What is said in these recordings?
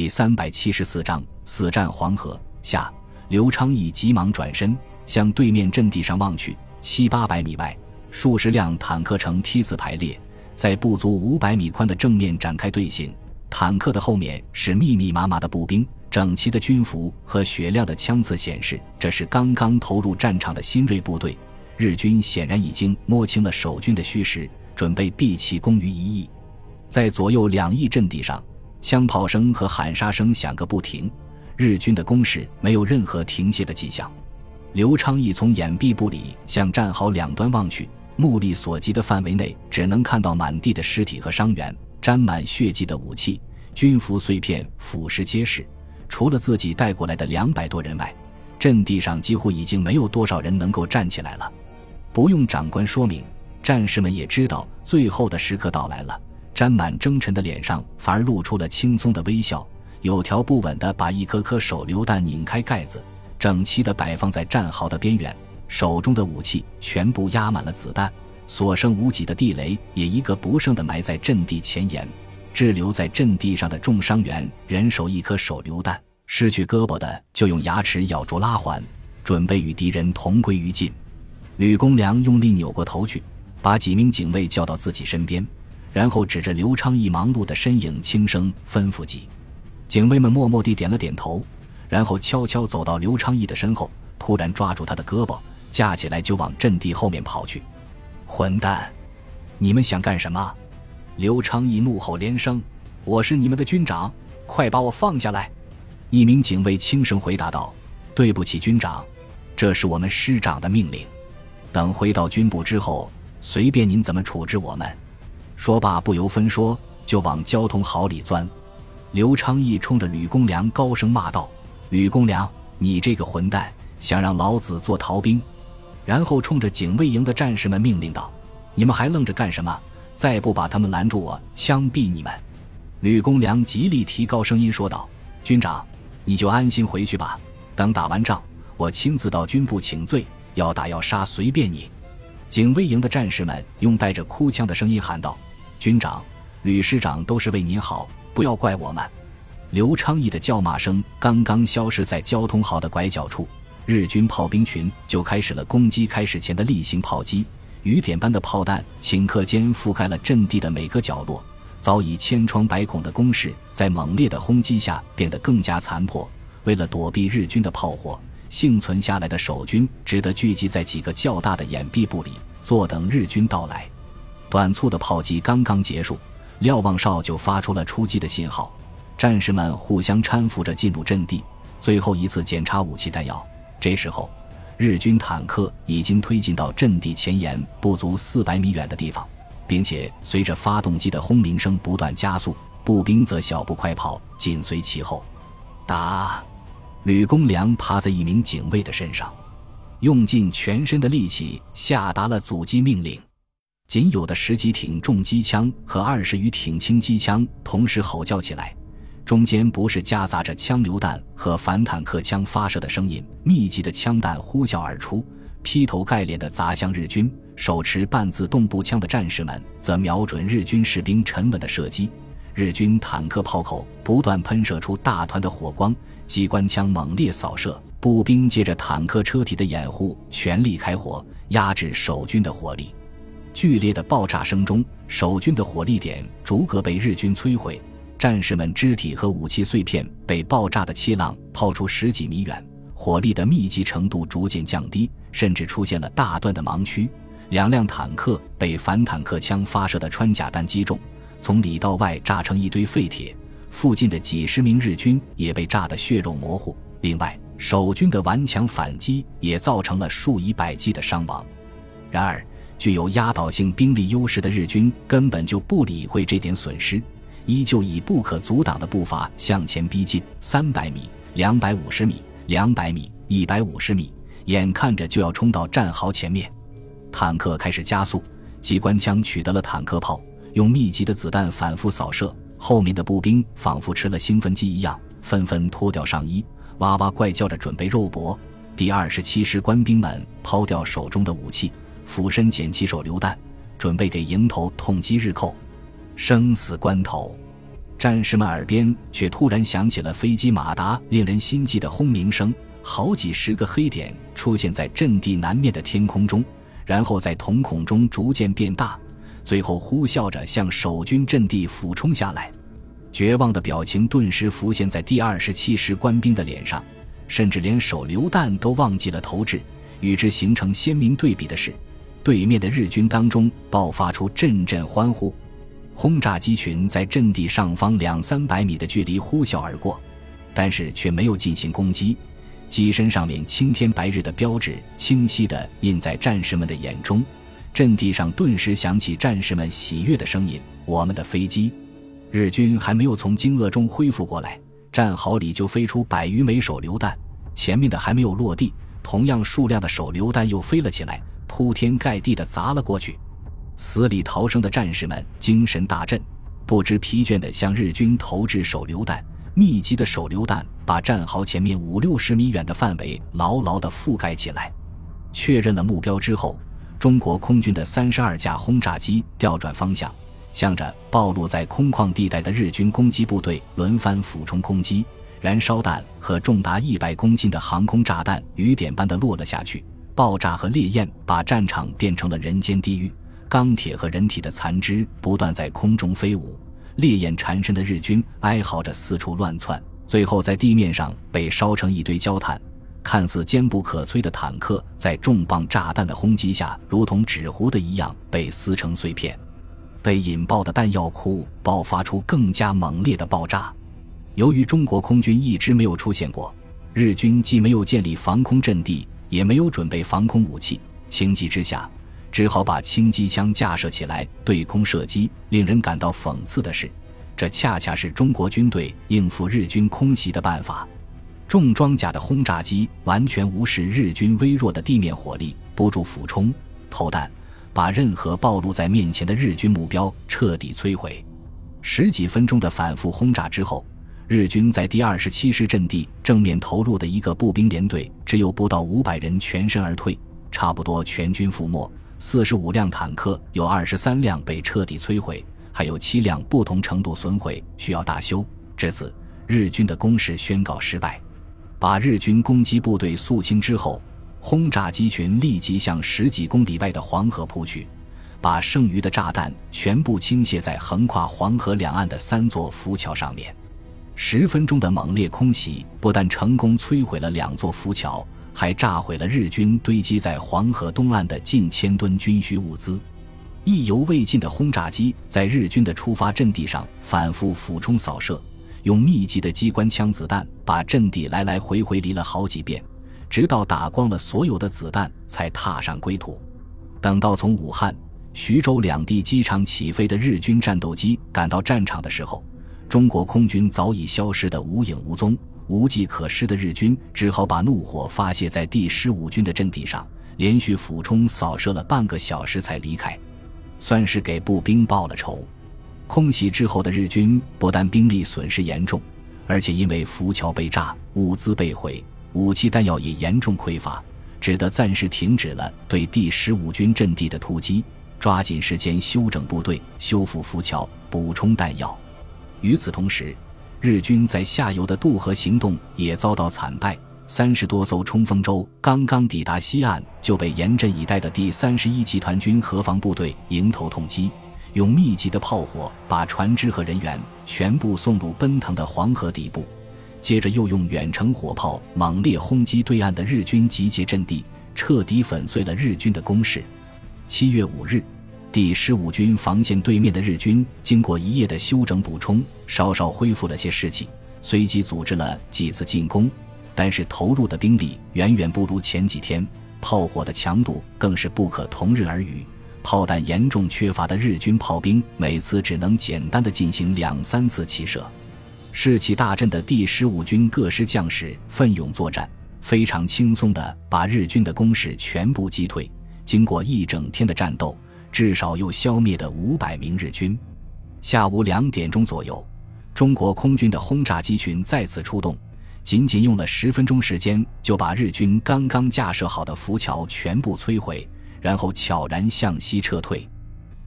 第三百七十四章死战黄河下。刘昌义急忙转身，向对面阵地上望去，七八百米外，数十辆坦克呈梯次排列，在不足五百米宽的正面展开队形。坦克的后面是密密麻麻的步兵，整齐的军服和雪亮的枪刺显示，这是刚刚投入战场的新锐部队。日军显然已经摸清了守军的虚实，准备毕其功于一役。在左右两翼阵地上，枪炮声和喊杀声响个不停。日军的攻势没有任何停歇的迹象。刘昌义从掩蔽部里向战壕两端望去，目力所及的范围内，只能看到满地的尸体和伤员，沾满血迹的武器、军服碎片腐蚀皆是。除了自己带过来的两百多人外，阵地上几乎已经没有多少人能够站起来了。不用长官说明，战士们也知道最后的时刻到来了。沾满征尘的脸上反而露出了轻松的微笑。有条不紊地把一颗颗手榴弹拧开盖子，整齐地摆放在战壕的边缘。手中的武器全部压满了子弹，所剩无几的地雷也一个不剩地埋在阵地前沿。滞留在阵地上的重伤员，人手一颗手榴弹，失去胳膊的就用牙齿咬住拉环，准备与敌人同归于尽。吕公良用力扭过头去，把几名警卫叫到自己身边，然后指着刘昌义忙碌的身影，轻声吩咐几。警卫们默默地点了点头，然后悄悄走到刘昌义的身后，突然抓住他的胳膊，架起来就往阵地后面跑去。混蛋，你们想干什么？刘昌义怒吼连声：“我是你们的军长，快把我放下来！”一名警卫轻声回答道：“对不起，军长，这是我们师长的命令。等回到军部之后，随便您怎么处置我们。”说罢，不由分说就往交通壕里钻。刘昌义冲着吕公良高声骂道：“吕公良，你这个混蛋，想让老子做逃兵！”然后冲着警卫营的战士们命令道：“你们还愣着干什么？再不把他们拦住，我枪毙你们！”吕公良极力提高声音说道：“军长，你就安心回去吧。等打完仗，我亲自到军部请罪，要打要杀随便你。”警卫营的战士们用带着哭腔的声音喊道：“军长，吕师长都是为您好。”不要怪我们！刘昌义的叫骂声刚刚消失在交通壕的拐角处，日军炮兵群就开始了攻击。开始前的例行炮击，雨点般的炮弹顷刻间覆盖了阵地的每个角落。早已千疮百孔的工事，在猛烈的轰击下变得更加残破。为了躲避日军的炮火，幸存下来的守军只得聚集在几个较大的掩蔽部里，坐等日军到来。短促的炮击刚刚结束。廖望少就发出了出击的信号，战士们互相搀扶着进入阵地，最后一次检查武器弹药。这时候，日军坦克已经推进到阵地前沿不足四百米远的地方，并且随着发动机的轰鸣声不断加速，步兵则小步快跑紧随其后。打！吕公良趴在一名警卫的身上，用尽全身的力气下达了阻击命令。仅有的十几挺重机枪和二十余挺轻机枪同时吼叫起来，中间不是夹杂着枪榴弹和反坦克枪发射的声音，密集的枪弹呼啸而出，劈头盖脸地砸向日军。手持半自动步枪的战士们则瞄准日军士兵，沉稳地射击。日军坦克炮口不断喷射出大团的火光，机关枪猛烈扫射，步兵借着坦克车体的掩护，全力开火，压制守军的火力。剧烈的爆炸声中，守军的火力点逐个被日军摧毁，战士们肢体和武器碎片被爆炸的气浪抛出十几米远，火力的密集程度逐渐降低，甚至出现了大段的盲区。两辆坦克被反坦克枪发射的穿甲弹击中，从里到外炸成一堆废铁。附近的几十名日军也被炸得血肉模糊。另外，守军的顽强反击也造成了数以百计的伤亡。然而，具有压倒性兵力优势的日军根本就不理会这点损失，依旧以不可阻挡的步伐向前逼近。三百米、两百五十米、两百米、一百五十米，眼看着就要冲到战壕前面，坦克开始加速，机关枪取得了坦克炮，用密集的子弹反复扫射。后面的步兵仿佛吃了兴奋剂一样，纷纷脱掉上衣，哇哇怪叫着准备肉搏。第二十七师官兵们抛掉手中的武器。俯身捡起手榴弹，准备给迎头痛击日寇。生死关头，战士们耳边却突然响起了飞机马达令人心悸的轰鸣声，好几十个黑点出现在阵地南面的天空中，然后在瞳孔中逐渐变大，最后呼啸着向守军阵地俯冲下来。绝望的表情顿时浮现在第二十七师官兵的脸上，甚至连手榴弹都忘记了投掷。与之形成鲜明对比的是，对面的日军当中爆发出阵阵欢呼。轰炸机群在阵地上方两三百米的距离呼啸而过，但是却没有进行攻击。机身上面青天白日的标志清晰地印在战士们的眼中，阵地上顿时响起战士们喜悦的声音：“我们的飞机！”日军还没有从惊愕中恢复过来，战壕里就飞出百余枚手榴弹，前面的还没有落地，同样数量的手榴弹又飞了起来，铺天盖地地砸了过去。死里逃生的战士们精神大振，不知疲倦地向日军投掷手榴弹。密集的手榴弹把战壕前面五六十米远的范围牢牢地覆盖起来。确认了目标之后，中国空军的三十二架轰炸机调转方向，向着暴露在空旷地带的日军攻击部队轮番俯冲攻击。燃烧弹和重达一百公斤的航空炸弹雨点般的落了下去，爆炸和烈焰把战场变成了人间地狱。钢铁和人体的残肢不断在空中飞舞，烈焰缠身的日军哀嚎着四处乱窜，最后在地面上被烧成一堆焦炭。看似坚不可摧的坦克，在重磅炸弹的轰击下，如同纸糊的一样被撕成碎片。被引爆的弹药库爆发出更加猛烈的爆炸。由于中国空军一直没有出现过，日军既没有建立防空阵地，也没有准备防空武器，情急之下。只好把轻机枪架设起来对空射击。令人感到讽刺的是，这恰恰是中国军队应付日军空袭的办法。重装甲的轰炸机完全无视日军微弱的地面火力，不住俯冲投弹，把任何暴露在面前的日军目标彻底摧毁。十几分钟的反复轰炸之后，日军在第二十七师阵地正面投入的一个步兵连队只有不到五百人全身而退，差不多全军覆没。四十五辆坦克有二十三辆被彻底摧毁，还有七辆不同程度损毁，需要大修。至此，日军的攻势宣告失败。把日军攻击部队肃清之后，轰炸机群立即向十几公里外的黄河扑去，把剩余的炸弹全部倾泻在横跨黄河两岸的三座浮桥上面。十分钟的猛烈空袭，不但成功摧毁了两座浮桥。还炸毁了日军堆积在黄河东岸的近千吨军需物资，意犹未尽的轰炸机在日军的出发阵地上反复俯冲扫射，用密集的机关枪子弹把阵地来来回回离了好几遍，直到打光了所有的子弹，才踏上归途。等到从武汉、徐州两地机场起飞的日军战斗机赶到战场的时候，中国空军早已消失得无影无踪。无计可施的日军只好把怒火发泄在第十五军的阵地上，连续俯冲扫射了半个小时才离开，算是给步兵报了仇。空袭之后的日军不但兵力损失严重，而且因为浮桥被炸、物资被毁、武器弹药也严重匮乏，只得暂时停止了对第十五军阵地的突击，抓紧时间休整部队、修复浮桥、补充弹药。与此同时，日军在下游的渡河行动也遭到惨败，三十多艘冲锋舟刚刚抵达西岸，就被严阵以待的第三十一集团军河防部队迎头痛击，用密集的炮火把船只和人员全部送入奔腾的黄河底部，接着又用远程火炮猛烈轰击对岸的日军集结阵地，彻底粉碎了日军的攻势。七月五日。第十五军防线对面的日军，经过一夜的休整补充，稍稍恢复了些士气，随即组织了几次进攻。但是投入的兵力远远不如前几天，炮火的强度更是不可同日而语。炮弹严重缺乏的日军炮兵，每次只能简单的进行两三次齐射。士气大振的第十五军各师将士奋勇作战，非常轻松地把日军的攻势全部击退。经过一整天的战斗。至少又消灭的五百名日军。下午两点钟左右，中国空军的轰炸机群再次出动，仅仅用了十分钟时间，就把日军刚刚架设好的浮桥全部摧毁，然后悄然向西撤退。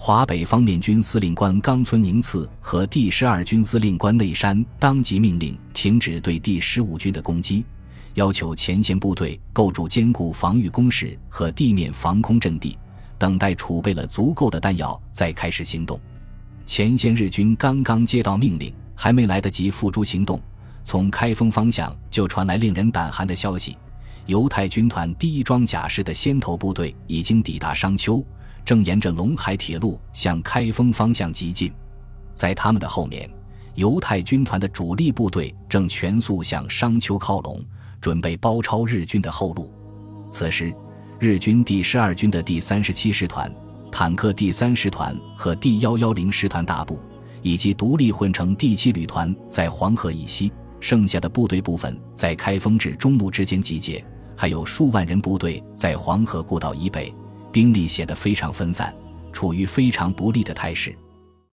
华北方面军司令官冈村宁次和第十二军司令官内山当即命令停止对第十五军的攻击，要求前线部队构筑坚固防御工事和地面防空阵地，等待储备了足够的弹药再开始行动。前线日军刚刚接到命令，还没来得及付诸行动，从开封方向就传来令人胆寒的消息：犹太军团第一装甲师的先头部队已经抵达商丘。正沿着陇海铁路向开封方向急进，在他们的后面，犹太军团的主力部队正全速向商丘靠拢，准备包抄日军的后路。此时，日军第十二军的第三十七师团、坦克第三师团和第幺幺零师团大部，以及独立混成第七旅团在黄河以西，剩下的部队部分在开封至中牟之间集结，还有数万人部队在黄河故道以北。兵力显得非常分散，处于非常不利的态势。